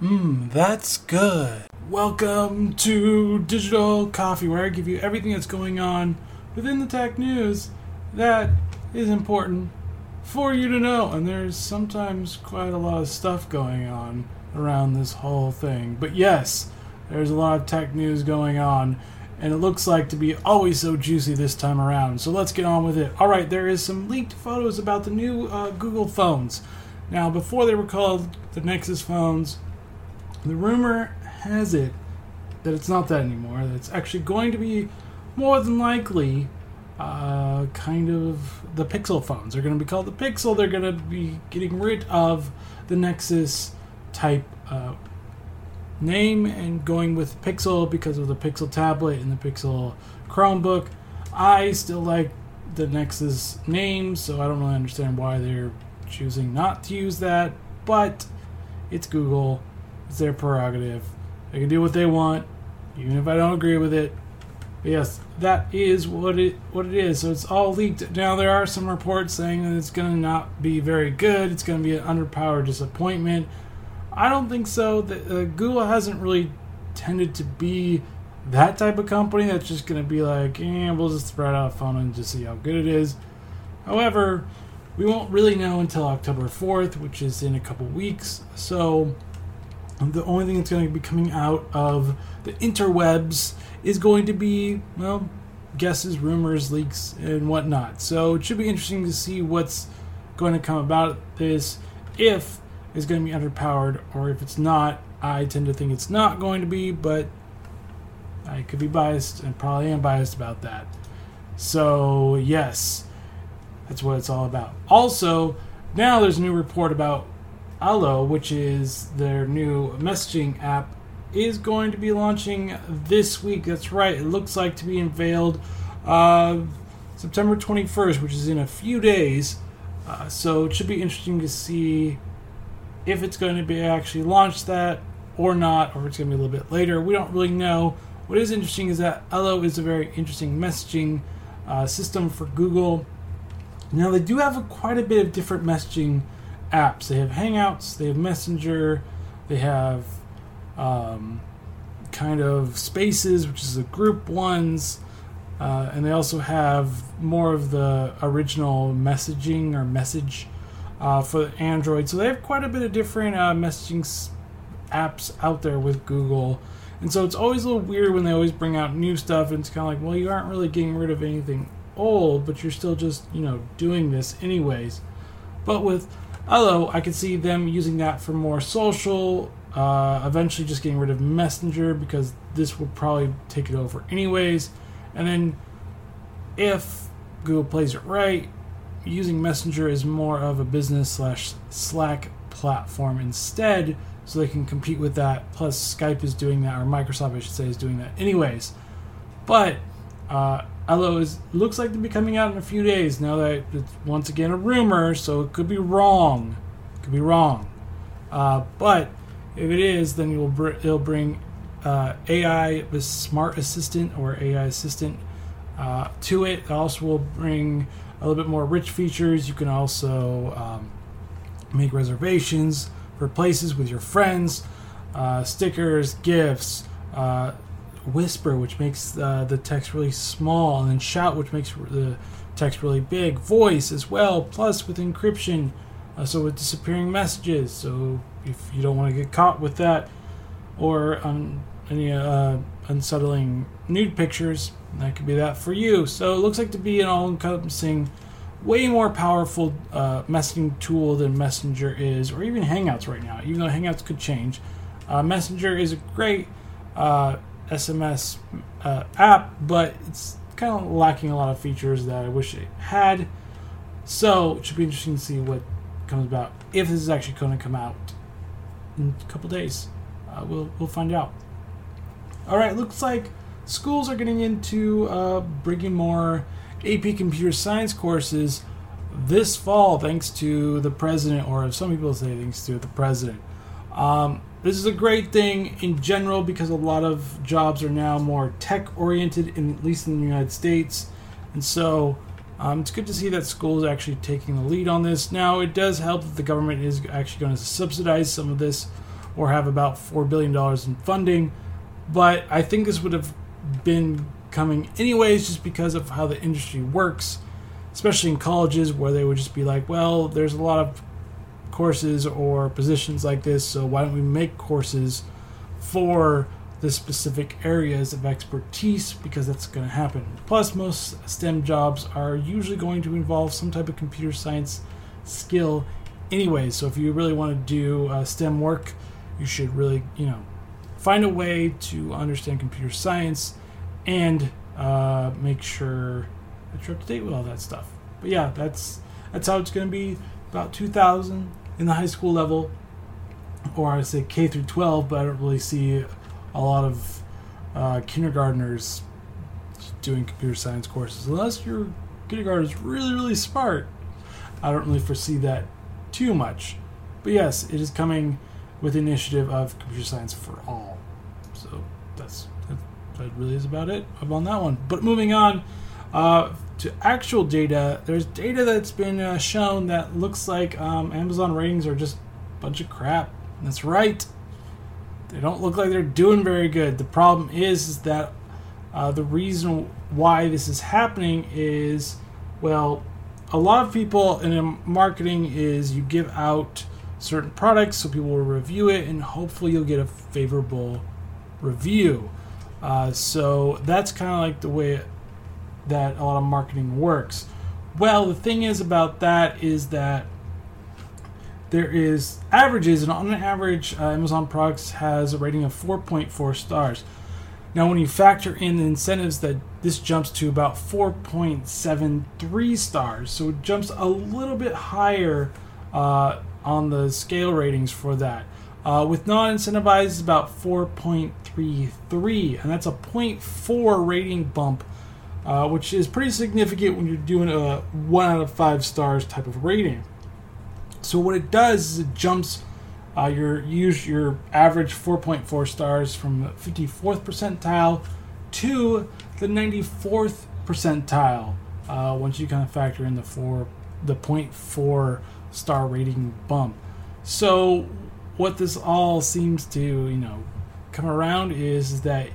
Mmm, that's good. Welcome to Digital Coffee, where I give you everything that's going on within the tech news that is important for you to know. And there's sometimes quite a lot of stuff going on around this whole thing. But yes, there's a lot of tech news going on, and it looks like to be always so juicy this time around. So let's get on with it. All right, there is some leaked photos about the new uh, Google phones. Now, before they were called the Nexus phones, the rumor has it that it's not that anymore. That it's actually going to be more than likely uh, kind of the Pixel phones. They're going to be called the Pixel. They're going to be getting rid of the Nexus type uh, name and going with Pixel because of the Pixel tablet and the Pixel Chromebook. I still like the Nexus name, so I don't really understand why they're choosing not to use that, but it's Google. It's their prerogative. They can do what they want, even if I don't agree with it. But yes, that is what it what it is. So it's all leaked. Now there are some reports saying that it's going to not be very good. It's going to be an underpowered disappointment. I don't think so. The, uh, Google hasn't really tended to be that type of company that's just going to be like, eh, we'll just spread out a phone and just see how good it is. However, we won't really know until October 4th, which is in a couple weeks. So the only thing that's going to be coming out of the interwebs is going to be, well, guesses, rumors, leaks, and whatnot. So it should be interesting to see what's going to come about this. If it's going to be underpowered, or if it's not, I tend to think it's not going to be, but I could be biased and probably am biased about that. So, yes, that's what it's all about. Also, now there's a new report about Allo, which is their new messaging app, is going to be launching this week. That's right. It looks like to be unveiled uh, September 21st, which is in a few days. Uh, so it should be interesting to see if it's going to be actually launched that or not, or it's going to be a little bit later. We don't really know. What is interesting is that Allo is a very interesting messaging uh, system for Google. Now they do have a, quite a bit of different messaging apps. They have Hangouts, they have Messenger, they have um, kind of Spaces, which is the group ones, uh, and they also have more of the original messaging or message uh, for Android. So they have quite a bit of different uh, messaging apps out there with Google. And so it's always a little weird when they always bring out new stuff, and it's kind of like, well, you aren't really getting rid of anything old, but you're still just, you know, doing this anyways. But with Allo, I could see them using that for more social, uh, eventually just getting rid of Messenger because this will probably take it over anyways. And then if Google plays it right, using Messenger is more of a business slash Slack platform instead, so they can compete with that. Plus, Skype is doing that, or Microsoft, I should say, is doing that anyways. But uh, Allo is looks like to be coming out in a few days. Now that it's once again a rumor, so it could be wrong. It could be wrong. Uh, but if it is, then it'll, br- it'll bring uh, AI, the smart assistant or AI assistant, uh, to it. It also will bring a little bit more rich features. You can also um, make reservations for places with your friends, uh, stickers, gifts, uh, whisper, which makes uh, the text really small, and then shout, which makes the text really big, voice as well, plus with encryption, uh, so with disappearing messages. So if you don't want to get caught with that, or um, any uh, unsettling nude pictures, that could be that for you. So it looks like to be an all-encompassing, way more powerful uh, messaging tool than Messenger is, or even Hangouts right now. Even though Hangouts could change, uh, Messenger is a great uh, SMS uh, app, but it's kind of lacking a lot of features that I wish it had. So it should be interesting to see what comes about if this is actually going to come out in a couple days. Uh, we'll we'll find out. All right, looks like schools are getting into uh, bringing more AP computer science courses this fall, thanks to the president, or some people say thanks to the president. Um, this is a great thing in general because a lot of jobs are now more tech oriented, at least in the United States. And so Um, it's good to see that schools actually taking the lead on this. Now, it does help that the government is actually going to subsidize some of this or have about $4 billion in funding, but I think this would have been coming anyways just because of how the industry works, especially in colleges where they would just be like, well, there's a lot of courses or positions like this, so why don't we make courses for the specific areas of expertise because that's going to happen. Plus, most STEM jobs are usually going to involve some type of computer science skill anyway. So, if you really want to do uh, STEM work, you should really, you know, find a way to understand computer science and uh, make sure that you're up to date with all that stuff. But yeah, that's that's how it's going to be. About 2,000 in the high school level, or I say K through 12, but I don't really see a lot of uh, kindergartners doing computer science courses unless your kindergarten is really really smart. I don't really foresee that too much, but yes, it is coming with the initiative of computer science for all. So that's that really is about it on that one. But moving on uh, to actual data, there's data that's been uh, shown that looks like um, Amazon ratings are just a bunch of crap. That's right. They don't look like they're doing very good. The problem is, is that uh, the reason why this is happening is, well, a lot of people in marketing is you give out certain products so people will review it and hopefully you'll get a favorable review. Uh, so that's kind of like the way that a lot of marketing works. Well, the thing is about that is that there is averages, and on an average, uh, Amazon products has a rating of 4.4 stars. Now, when you factor in the incentives, that this jumps to about 4.73 stars, so it jumps a little bit higher uh, on the scale ratings for that. Uh, with non-incentivized, it's about 4.33, and that's a 0.4 rating bump, uh, which is pretty significant when you're doing a one out of five stars type of rating. So what it does is it jumps uh, your use your average 4.4 stars from the 54th percentile to the 94th percentile uh, once you kind of factor in the four the 0.4 star rating bump. So what this all seems to you know come around is, that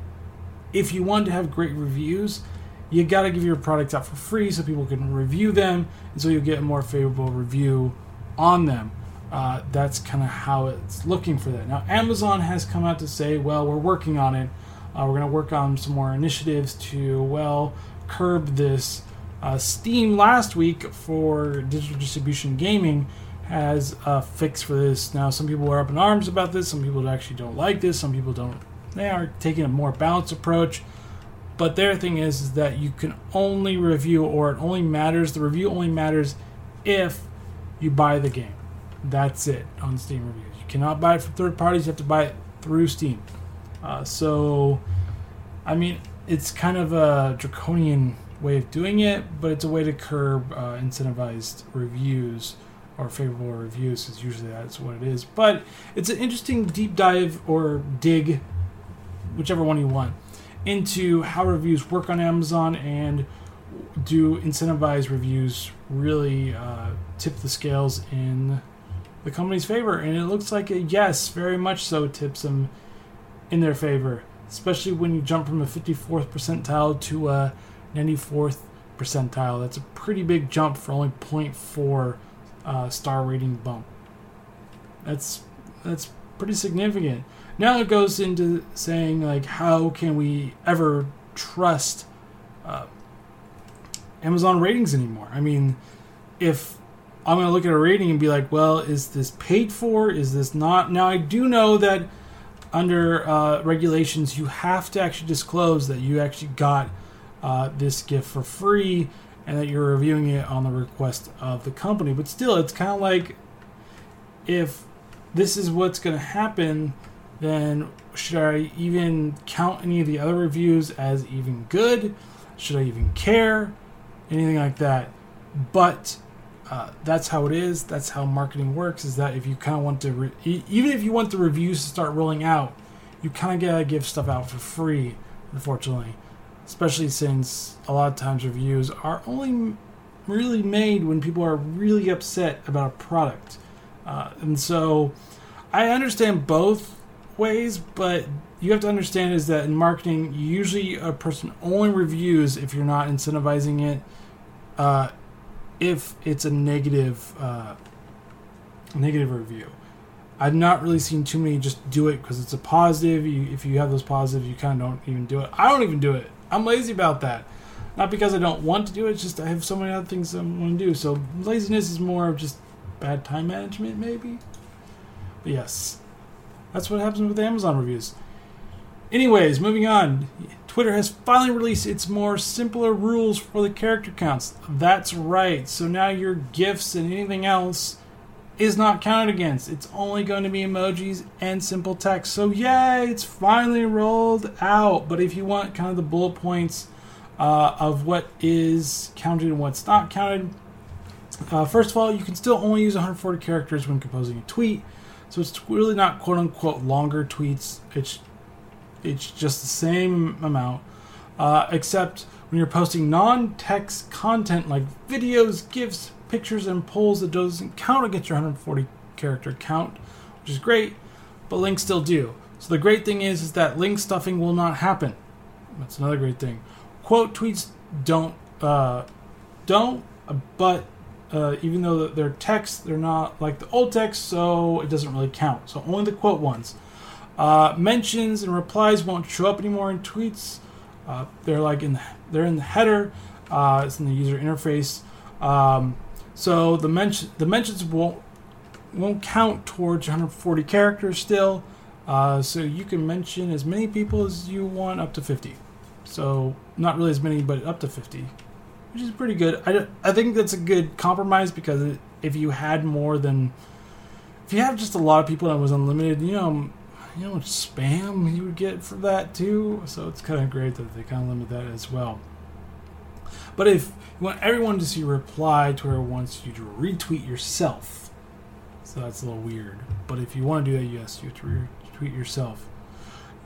if you want to have great reviews, you got to give your products out for free so people can review them, and so you'll get a more favorable review on them. Uh, that's kind of how it's looking for that. Now, Amazon has come out to say, well, we're working on it. Uh, we're going to work on some more initiatives to, well, curb this. Uh, Steam last week for digital distribution gaming has a fix for this. Now, some people are up in arms about this. Some people actually don't like this. Some people don't. They are taking a more balanced approach. But their thing is, is that you can only review, or it only matters. The review only matters if you buy the game. That's it on Steam reviews. You cannot buy it from third parties. You have to buy it through Steam. Uh, so, I mean, it's kind of a draconian way of doing it, but it's a way to curb uh, incentivized reviews or favorable reviews, because usually that's what it is. But it's an interesting deep dive or dig, whichever one you want, into how reviews work on Amazon and do incentivized reviews really uh, tip the scales in the company's favor? And it looks like a yes, very much so tips them in their favor, especially when you jump from a 54th percentile to a 94th percentile. That's a pretty big jump for only 0.4 uh, star rating bump. That's that's pretty significant. Now it goes into saying like, how can we ever trust uh, Amazon ratings anymore. I mean, if I'm going to look at a rating and be like, well, is this paid for? Is this not? Now, I do know that under uh, regulations, you have to actually disclose that you actually got uh, this gift for free and that you're reviewing it on the request of the company. But still, it's kind of like if this is what's going to happen, then should I even count any of the other reviews as even good? Should I even care? anything like that. But uh, that's how it is. That's how marketing works. Is that if you kind of want to, re- even if you want the reviews to start rolling out, you kind of gotta give stuff out for free. Unfortunately, especially since a lot of times reviews are only really made when people are really upset about a product. Uh, and so I understand both ways, but you have to understand is that in marketing, usually a person only reviews if you're not incentivizing it, uh, if it's a negative uh, negative review. I've not really seen too many just do it because it's a positive. You, if you have those positives, you kind of don't even do it. I don't even do it. I'm lazy about that. Not because I don't want to do it, it's just I have so many other things I want to do. So laziness is more of just bad time management, maybe. But yes, that's what happens with Amazon reviews. Anyways, moving on. Twitter has finally released its more simpler rules for the character counts. That's right. So now your GIFs and anything else is not counted against. It's only going to be emojis and simple text. So yay, it's finally rolled out. But if you want kind of the bullet points uh, of what is counted and what's not counted, uh, first of all, you can still only use 140 characters when composing a tweet. So it's really not quote unquote longer tweets. It's it's just the same amount, uh, except when you're posting non-text content like videos, GIFs, pictures, and polls that doesn't count against your 140 character count, which is great, but links still do. So the great thing is, is that link stuffing will not happen. That's another great thing. Quote tweets don't uh, don't, but uh, even though they're text, they're not like the old text, so it doesn't really count. So only the quote ones. Uh, mentions and replies won't show up anymore in tweets. Uh, they're like in the, they're in the header. Uh, it's in the user interface. Um, so the mention the mentions won't won't count towards 140 characters still. Uh, so you can mention as many people as you want, up to 50. So not really as many, but up to 50, which is pretty good. I, I think that's a good compromise because if you had more than if you have just a lot of people that was unlimited, you know, you know, spam you would get for that too. So it's kind of great that they kind of limit that as well. But if you want everyone to see your reply whoever wants you to retweet yourself, so that's a little weird. But if you want to do that, yes, you have to retweet yourself.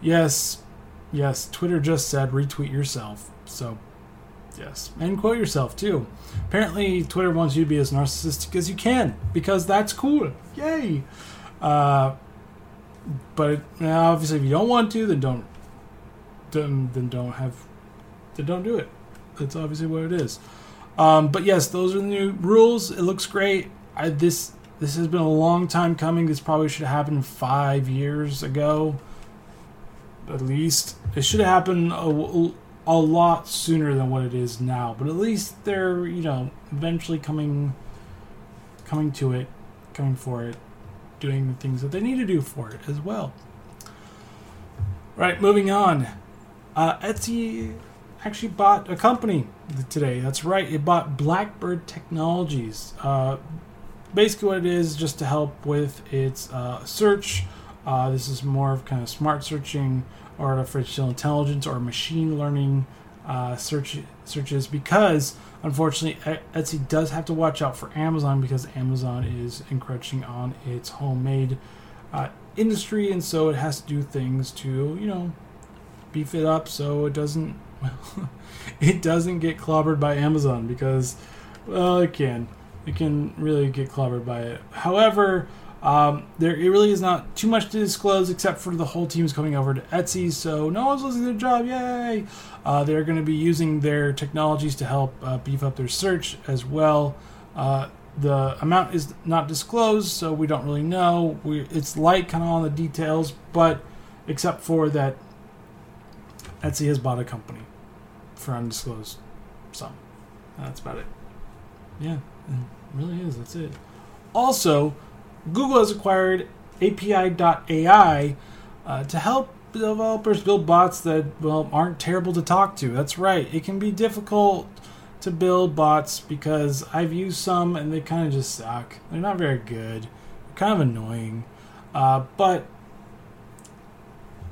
Yes, yes, Twitter just said retweet yourself. So, yes, and quote yourself too. Apparently, Twitter wants you to be as narcissistic as you can because that's cool. Yay! Uh, but obviously, if you don't want to, then don't. Then, then don't have. Then don't do it. That's obviously what it is. Um, but yes, those are the new rules. It looks great. I, this this has been a long time coming. This probably should have happened five years ago, at least. It should have happened a, a lot sooner than what it is now. But at least they're you know eventually coming coming to it, coming for it, doing the things that they need to do for it as well. Right, moving on. Uh, Etsy actually bought a company today. That's right, it bought Blackbird Technologies. Uh, basically, what it is just to help with its uh, search. Uh, this is more of kind of smart searching, artificial intelligence, or machine learning uh, search searches. Because unfortunately, Etsy does have to watch out for Amazon because Amazon is encroaching on its homemade uh, industry, and so it has to do things to you know beef it up so it doesn't well, it doesn't get clobbered by Amazon because, well, it can. It can really get clobbered by it. However, um, there it really is not too much to disclose except for the whole team is coming over to Etsy, so no one's losing their job. Yay! Uh, they're going to be using their technologies to help uh, beef up their search as well. Uh, the amount is not disclosed, so we don't really know. We, it's light kind of on the details, but except for that, Etsy has bought a company for undisclosed sum. That's about it. Yeah, it really is. That's it. Also, Google has acquired API.ai uh, to help developers build bots that well aren't terrible to talk to. That's right. It can be difficult to build bots because I've used some and they kind of just suck. They're not very good. They're kind of annoying. Uh, but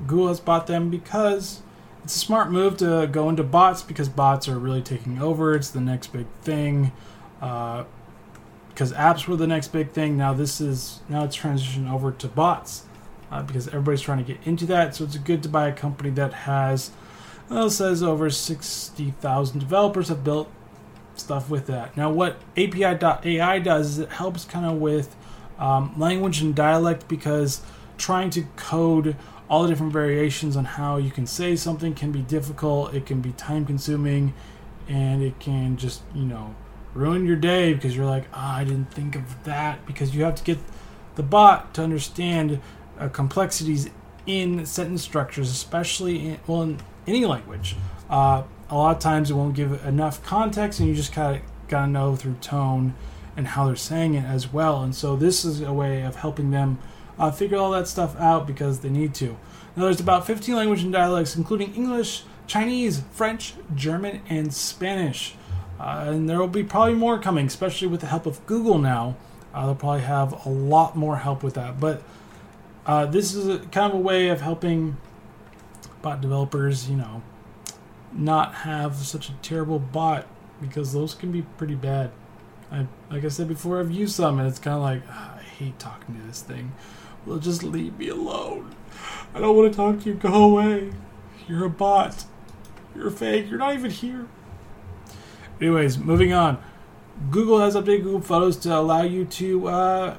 Google has bought them because it's a smart move to go into bots because bots are really taking over. It's the next big thing. Because uh, apps were the next big thing. Now this is now it's transitioned over to bots uh, because everybody's trying to get into that. So it's good to buy a company that has well, says over sixty thousand developers have built stuff with that. Now, what API.ai does is it helps kind of with um, language and dialect because trying to code all the different variations on how you can say something can be difficult, it can be time consuming, and it can just, you know, ruin your day because you're like, oh, I didn't think of that because you have to get the bot to understand uh, complexities in sentence structures, especially in, well, in any language. Uh, a lot of times it won't give enough context, and you just kind of gotta know through tone and how they're saying it as well. And so this is a way of helping them uh, figure all that stuff out because they need to. Now, there's about 15 language and dialects, including English, Chinese, French, German, and Spanish. Uh, and there will be probably more coming, especially with the help of Google now. Uh, they'll probably have a lot more help with that. But uh, this is a, kind of a way of helping bot developers, you know, not have such a terrible bot because those can be pretty bad. I, like I said before, I've used some and it's kind of like, ah, I hate talking to this thing. Just leave me alone. I don't want to talk to you. Go away. You're a bot. You're a fake. You're not even here. Anyways, moving on. Google has updated Google Photos to allow you to uh,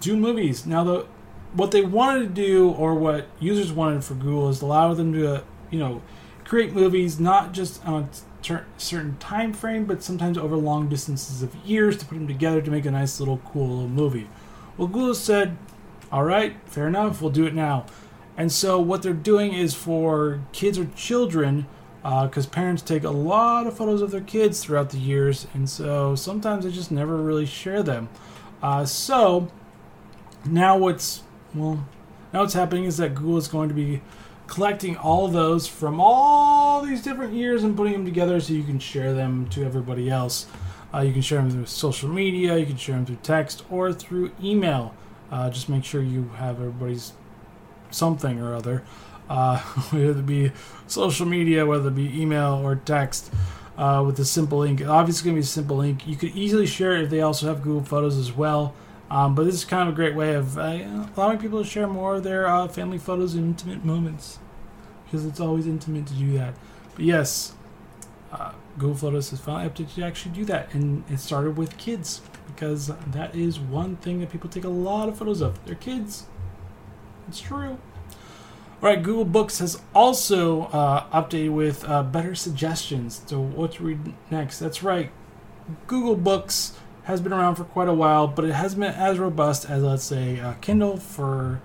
do movies. Now, the what they wanted to do, or what users wanted for Google, is allow them to, uh, you know, create movies not just on a ter- certain time frame, but sometimes over long distances of years to put them together to make a nice little cool little movie. Well, Google said, "All right, fair enough. We'll do it now." And so what they're doing is for kids or children, because uh, parents take a lot of photos of their kids throughout the years, and so sometimes they just never really share them. Uh, so now what's well, now what's happening is that Google is going to be collecting all those from all these different years and putting them together so you can share them to everybody else. Uh, you can share them through social media, you can share them through text or through email. Uh, just make sure you have everybody's something or other, uh, whether it be social media, whether it be email or text. Uh, with a simple link, obviously going to be a simple link. You could easily share it if they also have Google Photos as well. Um, but this is kind of a great way of uh, allowing people to share more of their uh, family photos and intimate moments because it's always intimate to do that. But yes, uh, Google Photos has finally updated to actually do that, and it started with kids because that is one thing that people take a lot of photos of. Their kids. It's true. All right, Google Books has also uh, updated with uh, better suggestions to what to read next. That's right, Google Books has been around for quite a while, but it hasn't been as robust as, let's say, uh, Kindle for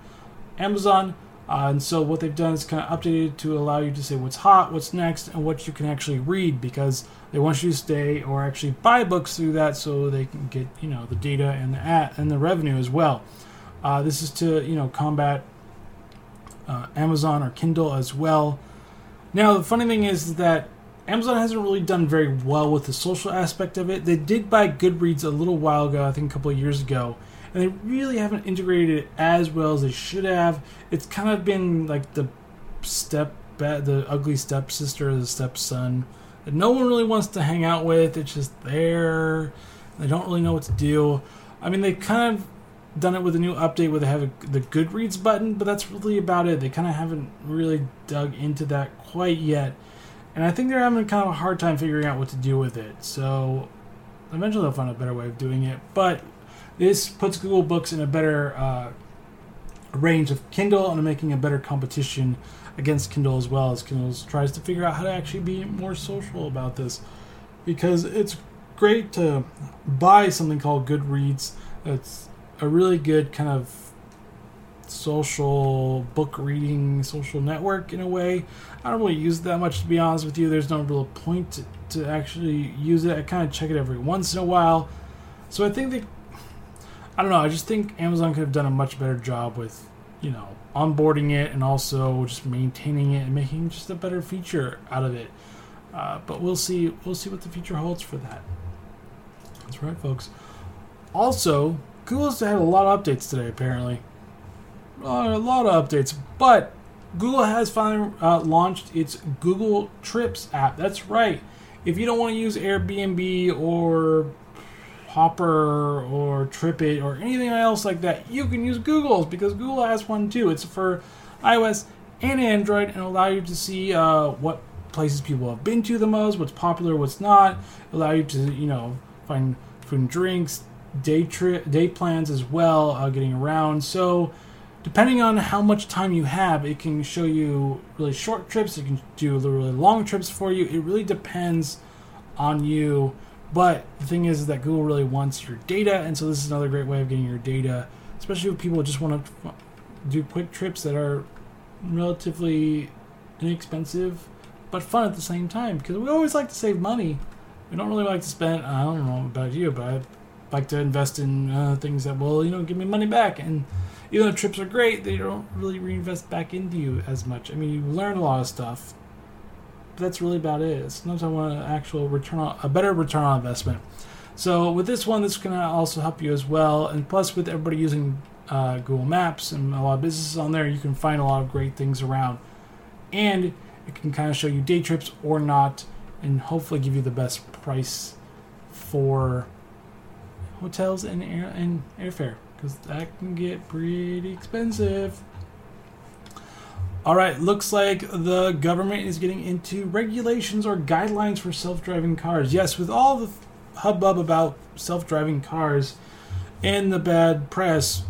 Amazon. Uh, and so what they've done is kind of updated to allow you to say what's hot, what's next, and what you can actually read because they want you to stay or actually buy books through that so they can get you know the data and the ad, and the revenue as well. Uh, this is to you know combat uh, Amazon or Kindle as well. Now, the funny thing is that Amazon hasn't really done very well with the social aspect of it. They did buy Goodreads a little while ago, I think a couple of years ago, and they really haven't integrated it as well as they should have. It's kind of been like the step, the ugly stepsister or the stepson that no one really wants to hang out with. It's just there. They don't really know what to do. I mean, they kind of done it with a new update where they have a, the Goodreads button, but that's really about it. They kind of haven't really dug into that quite yet. And I think they're having kind of a hard time figuring out what to do with it. So eventually they'll find a better way of doing it. But this puts Google Books in a better uh, range of Kindle and making a better competition against Kindle as well as Kindle tries to figure out how to actually be more social about this. Because it's great to buy something called Goodreads It's a really good kind of social book reading social network in a way. I don't really use it that much to be honest with you. There's no real point to, to actually use it. I kind of check it every once in a while. So I think they I don't know, I just think Amazon could have done a much better job with, you know, onboarding it and also just maintaining it and making just a better feature out of it. Uh, but we'll see we'll see what the future holds for that. That's right, folks. Also, Google's had a lot of updates today, apparently. Uh, a lot of updates, but Google has finally uh, launched its Google Trips app. That's right. If you don't want to use Airbnb or Hopper or TripIt or anything else like that, you can use Google's because Google has one too. It's for iOS and Android and allow you to see uh, what places people have been to the most, what's popular, what's not. Allow you to you know find food and drinks, day trip, day plans as well, uh, getting around. So depending on how much time you have, it can show you really short trips. It can do really long trips for you. It really depends on you. But the thing is, is that Google really wants your data, and so this is another great way of getting your data, especially if people just want to do quick trips that are relatively inexpensive but fun at the same time. Because we always like to save money. We don't really like to spend. I don't know about you, but I like to invest in uh, things that will, you know, give me money back. And even though trips are great, they don't really reinvest back into you as much. I mean, you learn a lot of stuff, that's really about it. Sometimes I want an actual return on a better return on investment. So with this one, this to also help you as well. And plus, with everybody using uh, Google Maps and a lot of businesses on there, you can find a lot of great things around. And it can kind of show you day trips or not, and hopefully give you the best price for hotels and air and airfare because that can get pretty expensive. All right, looks like the government is getting into regulations or guidelines for self-driving cars. Yes, with all the hubbub about self-driving cars and the bad press,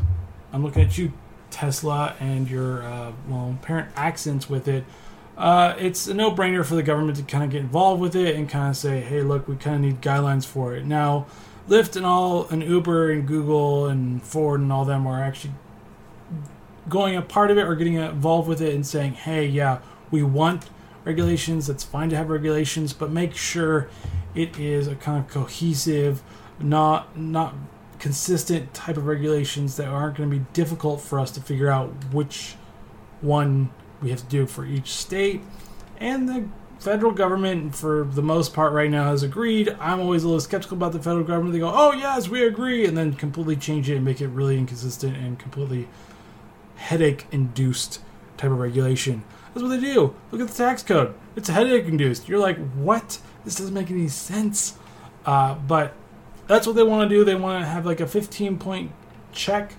I'm looking at you, Tesla, and your uh, well apparent accents with it. Uh, it's a no-brainer for the government to kind of get involved with it and kind of say, "Hey, look, we kind of need guidelines for it." Now, Lyft and all, and Uber and Google and Ford and all them are actually going a part of it or getting involved with it and saying, "Hey, yeah, we want regulations. It's fine to have regulations, but make sure it is a kind of cohesive, not not consistent type of regulations that aren't going to be difficult for us to figure out which one we have to do for each state. And the federal government, for the most part right now, has agreed. I'm always a little skeptical about the federal government. They go, oh, yes, we agree, and then completely change it and make it really inconsistent and completely headache induced type of regulation. That's what they do. Look at the tax code. It's headache induced. You're like, what? This doesn't make any sense. Uh, but that's what they want to do. They want to have like a 15 point check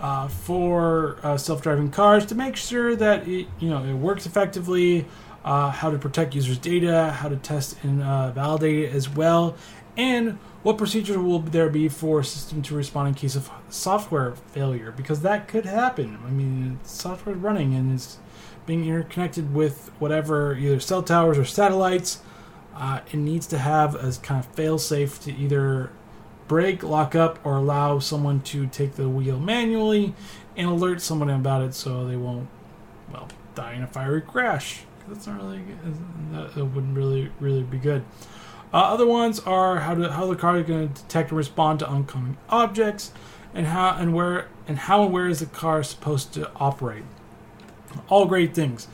uh, for uh, self-driving cars to make sure that it you know it works effectively, uh, how to protect users' data, how to test and uh, validate it as well, and what procedures will there be for a system to respond in case of software failure because that could happen. I mean, software running and it's being interconnected with whatever either cell towers or satellites. Uh, it needs to have a kind of fail-safe to either break, lock up, or allow someone to take the wheel manually and alert someone about it so they won't, well, die in a fiery crash. That's not really that, that wouldn't really really be good. Uh, other ones are how to how the car is going to detect and respond to oncoming objects, and how and where and how and where is the car supposed to operate. All great things.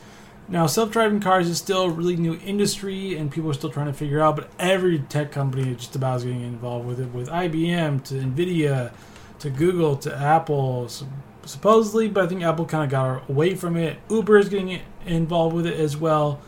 Now, self-driving cars is still a really new industry, and people are still trying to figure out. But every tech company just about getting involved with it, with IBM to Nvidia, to Google to Apple, supposedly. But I think Apple kind of got away from it. Uber is getting involved with it as well.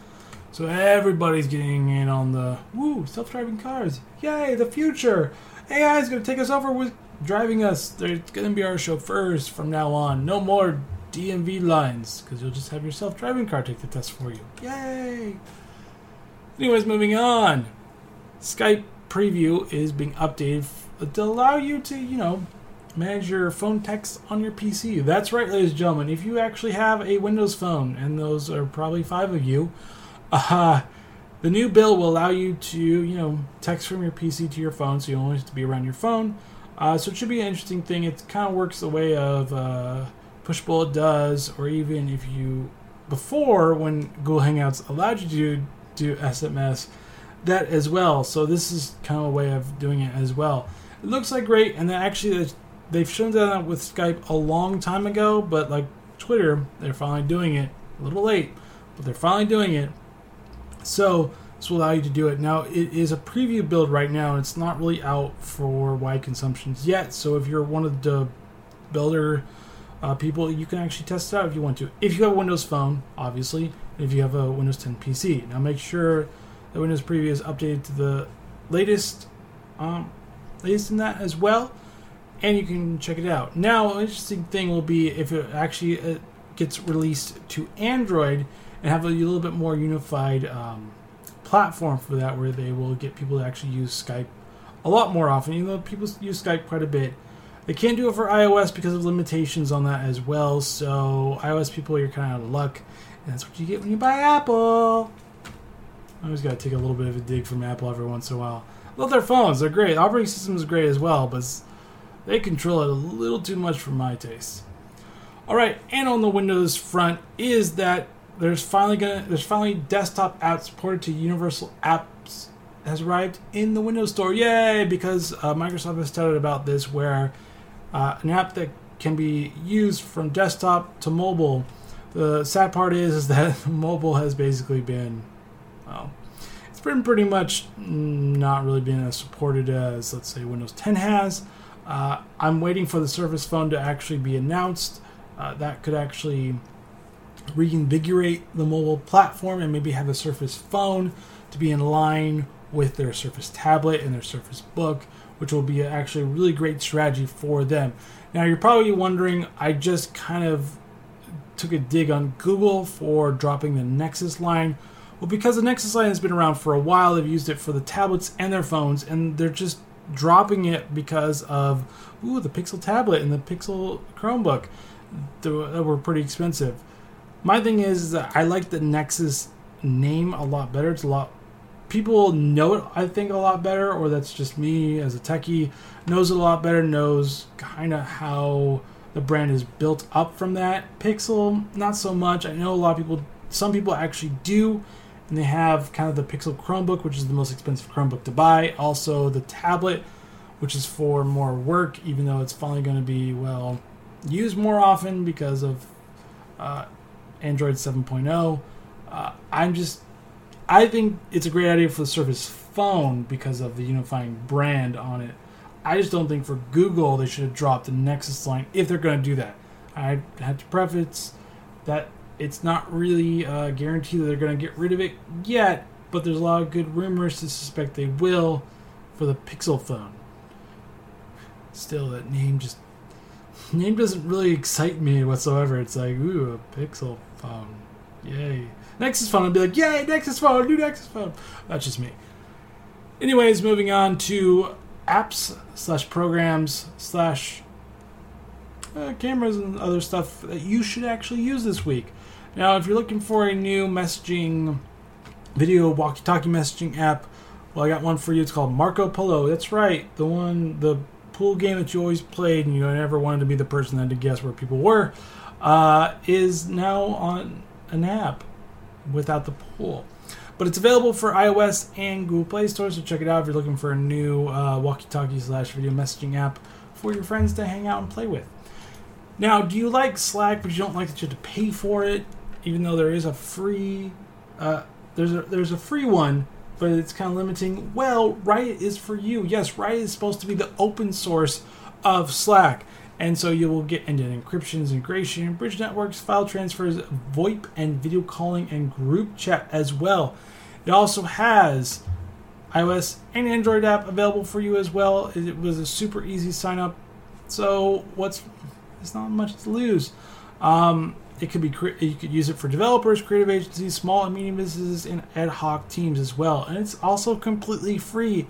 So everybody's getting in on the woo self-driving cars. Yay, the future! AI is going to take us over with driving us. They're going to be our chauffeurs from now on. No more DMV lines because you'll just have your self driving car take the test for you. Yay! Anyways, moving on. Skype preview is being updated to allow you to, you know, manage your phone text on your PC. That's right, ladies and gentlemen. If you actually have a Windows phone, and those are probably five of you, uh, the new bill will allow you to, you know, text from your PC to your phone, so you only have to be around your phone. Uh, so it should be an interesting thing. It kind of works the way of. Uh, Pushbullet does, or even if you before when Google Hangouts allowed you to do SMS, that as well. So this is kind of a way of doing it as well. It looks like great, and actually they've shown that with Skype a long time ago, but like Twitter, they're finally doing it. A little late, but they're finally doing it. So this will allow you to do it. Now it is a preview build right now, and it's not really out for wide consumptions yet. So if you're one of the builder uh, people, you can actually test it out if you want to. If you have a Windows Phone, obviously, if you have a Windows 10 PC. Now make sure that Windows Preview is updated to the latest, um, latest in that as well, and you can check it out. Now, an interesting thing will be if it actually uh, gets released to Android, and have a little bit more unified um, platform for that, where they will get people to actually use Skype a lot more often. Even though people use Skype quite a bit, they can't do it for iOS because of limitations on that as well. So iOS people, you're kind of out of luck, and that's what you get when you buy Apple. I always got to take a little bit of a dig from Apple every once in a while. Love their phones; they're great. Operating system is great as well, but they control it a little too much for my taste. All right, and on the Windows front is that there's finally gonna there's finally desktop apps ported to Universal Apps has arrived in the Windows Store. Yay! Because uh, Microsoft has touted about this, where uh, an app that can be used from desktop to mobile. The sad part is, is that mobile has basically been, well, it's been pretty much not really being as supported as, let's say, Windows 10 has. Uh, I'm waiting for the Surface Phone to actually be announced. Uh, that could actually reinvigorate the mobile platform and maybe have a Surface Phone to be in line with their Surface Tablet and their Surface Book, which will be actually a really great strategy for them. Now, you're probably wondering, I just kind of took a dig on Google for dropping the Nexus line. Well, because the Nexus line has been around for a while, they've used it for the tablets and their phones, and they're just dropping it because of ooh the Pixel tablet and the Pixel Chromebook that were pretty expensive. My thing is I like the Nexus name a lot better. It's a lot people know it I think a lot better, or that's just me as a techie knows it a lot better. Knows kind of how the brand is built up from that. Pixel, not so much. I know a lot of people. Some people actually do and they have kind of the Pixel Chromebook, which is the most expensive Chromebook to buy. Also, the tablet, which is for more work, even though it's finally going to be well used more often because of uh, Android 7.0. Uh, I'm just, I think it's a great idea for the Surface Phone because of the unifying brand on it. I just don't think for Google they should have dropped the Nexus line if they're going to do that. I have to preface that it's not really uh, guaranteed that they're going to get rid of it yet, but there's a lot of good rumors to suspect they will for the Pixel phone. Still, that name just name doesn't really excite me whatsoever. It's like, ooh, a Pixel phone, yay! Nexus phone, I'd be like, yay, Nexus phone, new Nexus phone. That's just me. Anyways, moving on to apps slash programs slash uh, cameras and other stuff that you should actually use this week. Now, if you're looking for a new messaging, video walkie talkie messaging app, well, I got one for you. It's called Marco Polo. That's right, the one, the pool game that you always played and you never wanted to be the person that had to guess where people were, uh, is now on an app without the pool. But it's available for iOS and Google Play Store, so check it out if you're looking for a new uh, walkie talkie slash video messaging app for your friends to hang out and play with. Now, do you like Slack, but you don't like that you have to pay for it? even though there is a free uh, there's a there's a free one, but it's kind of limiting. Well, Riot is for you. Yes, Riot is supposed to be the open source of Slack. And so you will get end-to-end encryptions, integration, bridge networks, file transfers, VoIP, and video calling and group chat as well. It also has iOS and Android app available for you as well. It was a super easy sign up. So what's it's not much to lose. Um, it could be you could use it for developers, creative agencies, small and medium businesses, and ad hoc teams as well. And it's also completely free.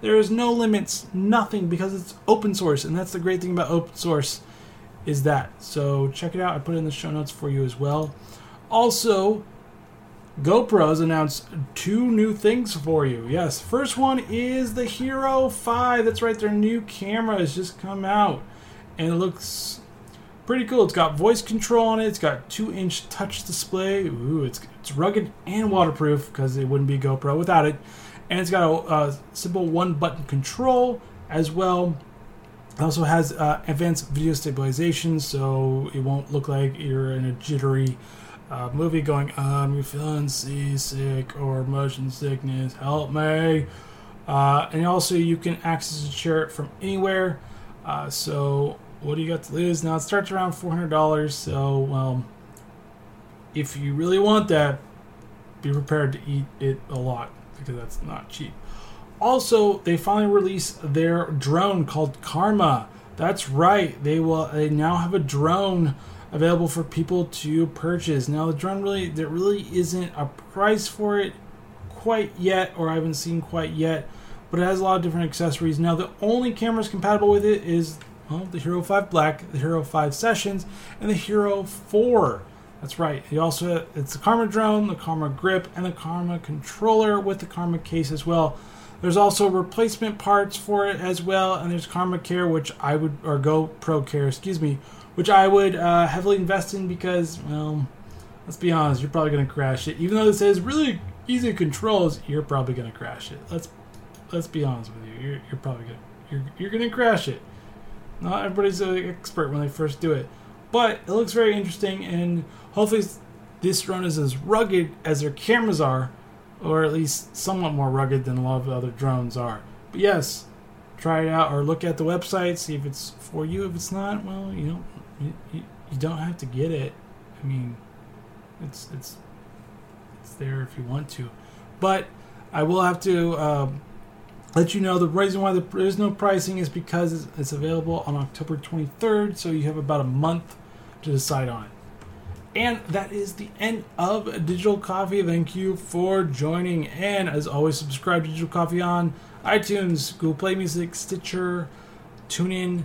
There is no limits, nothing because it's open source, and that's the great thing about open source is that. So check it out. I put it in the show notes for you as well. Also, GoPro's announced two new things for you. Yes, first one is the Hero 5. That's right, their new camera has just come out. And it looks pretty cool. It's got voice control on it. It's got two inch touch display. Ooh, it's it's rugged and waterproof because it wouldn't be GoPro without it. And it's got a, a simple one button control as well. It also has uh, advanced video stabilization, so it won't look like you're in a jittery uh, movie going, um, you're feeling seasick or motion sickness, help me. Uh, and also, you can access and share it from anywhere. Uh, so what do you got to lose? Now it starts around four hundred dollars. So, well, if you really want that, be prepared to eat it a lot because that's not cheap. Also, they finally released their drone called Karma. That's right. They will. They now have a drone available for people to purchase. Now the drone really there really isn't a price for it quite yet, or I haven't seen quite yet, but it has a lot of different accessories. Now the only cameras compatible with it is well, the Hero 5 Black, the Hero 5 Sessions, and the Hero 4. That's right. You also it's the Karma drone, the Karma grip, and the Karma controller with the Karma case as well. There's also replacement parts for it as well, and there's Karma Care, which I would or GoPro Care, excuse me, which I would uh, heavily invest in because, well, let's be honest, you're probably to crash it. Even though this is really easy controls, you're probably to crash it. Let's let's be honest with you. You're, you're probably gonna you're you're to crash it. Not everybody's an expert when they first do it, but it looks very interesting, and hopefully this drone is as rugged as their cameras are, or at least somewhat more rugged than a lot of other drones are. But yes, try it out or look at the website, see if it's for you. If it's not, well, you know, you, you, don't have to get it. I mean, it's it's it's there if you want to, but I will have to uh, let you know the reason why there is no pricing is because it's available on October 23rd, so you have about a month to decide on it. And that is the end of Digital Coffee. Thank you for joining. And as always, subscribe to Digital Coffee on iTunes, Google Play Music, Stitcher, TuneIn.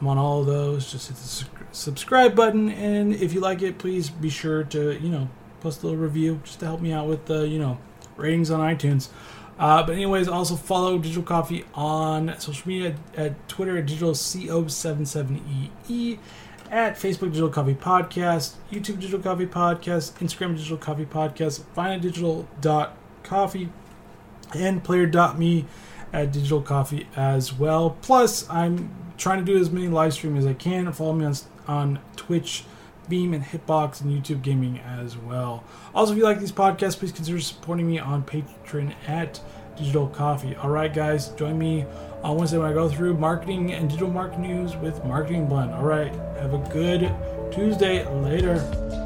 I'm on all of those. Just hit the subscribe button. And if you like it, please be sure to, you know, post a little review just to help me out with the, you know, ratings on iTunes. Uh, but anyways, also follow Digital Coffee on social media at Twitter at Digital CO77EE at Facebook Digital Coffee Podcast, YouTube Digital Coffee Podcast, Instagram Digital Coffee Podcast, FinalDigital.coffee, and Player.me at Digital Coffee as well. Plus, I'm trying to do as many live streams as I can. Follow me on, on Twitch, Beam, and Hitbox, and YouTube Gaming as well. Also, if you like these podcasts, please consider supporting me on Patreon at Digital Coffee. All right, guys, join me on Wednesday when I go through marketing and digital marketing news with Marketing Blend. All right, have a good Tuesday. Later.